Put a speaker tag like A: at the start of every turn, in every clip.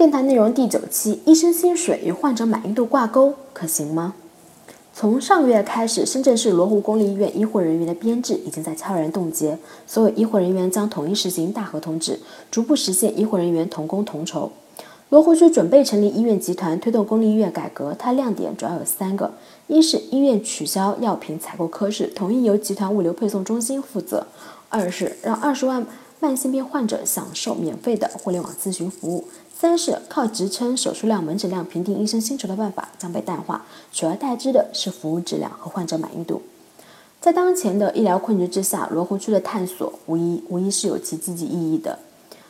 A: 电台内容第九期：医生薪水与患者满意度挂钩，可行吗？从上个月开始，深圳市罗湖公立医院医护人员的编制已经在悄然冻结，所有医护人员将统一实行大合同制，逐步实现医护人员同工同酬。罗湖区准备成立医院集团，推动公立医院改革。它亮点主要有三个：一是医院取消药品采购科室，统一由集团物流配送中心负责；二是让二十万慢性病患者享受免费的互联网咨询服务。三是靠职称、手术量、门诊量评定医生薪酬的办法将被淡化，取而代之的是服务质量和患者满意度。在当前的医疗困局之下，罗湖区的探索无疑无疑是有其积极意义的。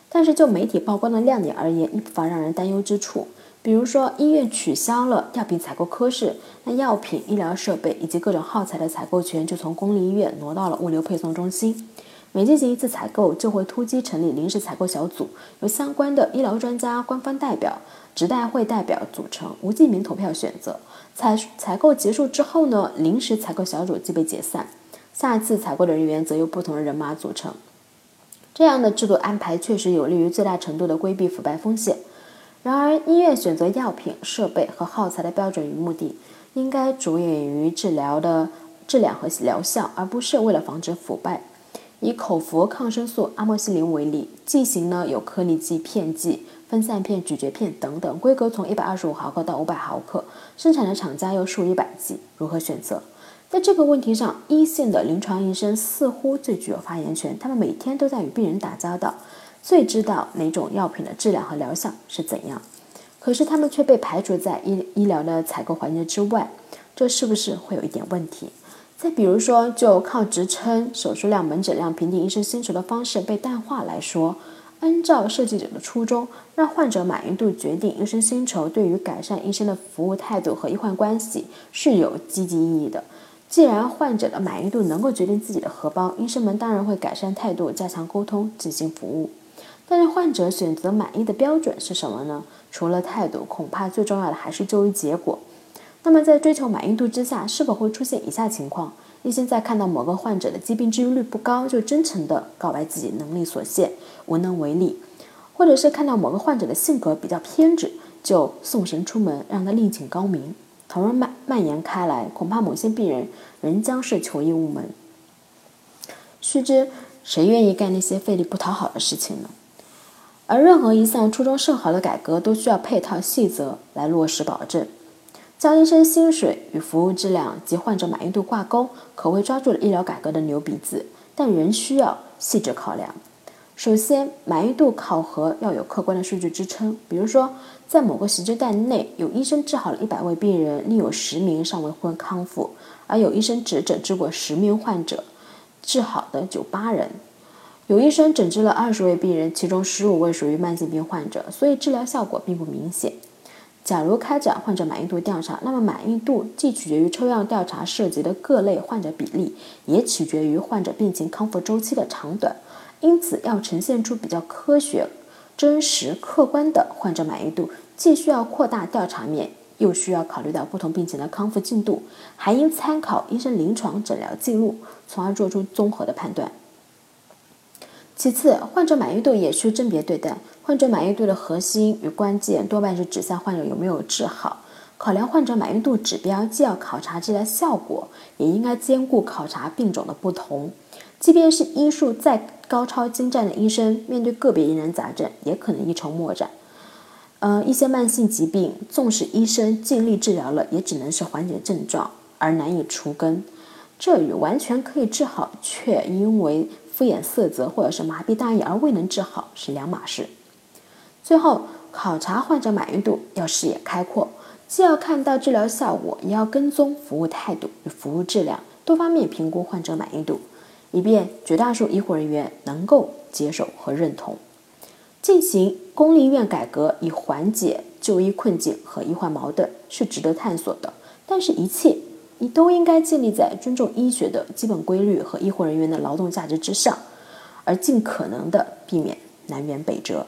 A: 但是就媒体曝光的亮点而言，亦不乏让人担忧之处。比如说，医院取消了药品采购科室，那药品、医疗设备以及各种耗材的采购权就从公立医院挪到了物流配送中心。每进行一次采购，就会突击成立临时采购小组，由相关的医疗专家、官方代表、职代会代表组成，无记名投票选择。采采购结束之后呢，临时采购小组即被解散，下一次采购的人员则由不同的人马组成。这样的制度安排确实有利于最大程度的规避腐败风险。然而，医院选择药品、设备和耗材的标准与目的，应该着眼于治疗的质量和疗效，而不是为了防止腐败。以口服抗生素阿莫西林为例，剂型呢有颗粒剂、片剂、分散片、咀嚼片等等，规格从一百二十五毫克到五百毫克，生产的厂家又数以百计，如何选择？在这个问题上，一线的临床医生似乎最具有发言权，他们每天都在与病人打交道，最知道哪种药品的质量和疗效是怎样。可是他们却被排除在医医疗的采购环节之外，这是不是会有一点问题？再比如说，就靠职称、手术量、门诊量评定医生薪酬的方式被淡化来说，按照设计者的初衷，让患者满意度决定医生薪酬，对于改善医生的服务态度和医患关系是有积极意义的。既然患者的满意度能够决定自己的荷包，医生们当然会改善态度、加强沟通、进行服务。但是患者选择满意的标准是什么呢？除了态度，恐怕最重要的还是就医结果。那么，在追求满意度之下，是否会出现以下情况：医生在看到某个患者的疾病治愈率不高，就真诚地告白自己能力所限，无能为力；或者是看到某个患者的性格比较偏执，就送神出门，让他另请高明。从而蔓蔓延开来，恐怕某些病人仍将是求医无门。须知，谁愿意干那些费力不讨好的事情呢？而任何一项初衷甚好的改革，都需要配套细则来落实保证。将医生薪水与服务质量及患者满意度挂钩，可谓抓住了医疗改革的牛鼻子，但仍需要细致考量。首先，满意度考核要有客观的数据支撑，比如说，在某个时间段内，有医生治好了一百位病人，另有十名尚未获康复，而有医生只诊治过十名患者，治好的就八人；有医生诊治了二十位病人，其中十五位属于慢性病患者，所以治疗效果并不明显。假如开展患者满意度调查，那么满意度既取决于抽样调查涉及的各类患者比例，也取决于患者病情康复周期的长短。因此，要呈现出比较科学、真实、客观的患者满意度，既需要扩大调查面，又需要考虑到不同病情的康复进度，还应参考医生临床诊疗记录，从而做出综合的判断。其次，患者满意度也需甄别对待。患者满意度的核心与关键多半是指向患者有没有治好。考量患者满意度指标，既要考察治疗效果，也应该兼顾考察病种的不同。即便是医术再高超精湛的医生，面对个别疑难杂症，也可能一筹莫展。呃，一些慢性疾病，纵使医生尽力治疗了，也只能是缓解症状，而难以除根。这与完全可以治好，却因为敷衍塞责或者是麻痹大意而未能治好是两码事。最后，考察患者满意度要视野开阔，既要看到治疗效果，也要跟踪服务态度与服务质量，多方面评估患者满意度，以便绝大多数医护人员能够接受和认同。进行公立医院改革，以缓解就医困境和医患矛盾，是值得探索的。但是，一切。你都应该建立在尊重医学的基本规律和医护人员的劳动价值之上，而尽可能的避免南辕北辙。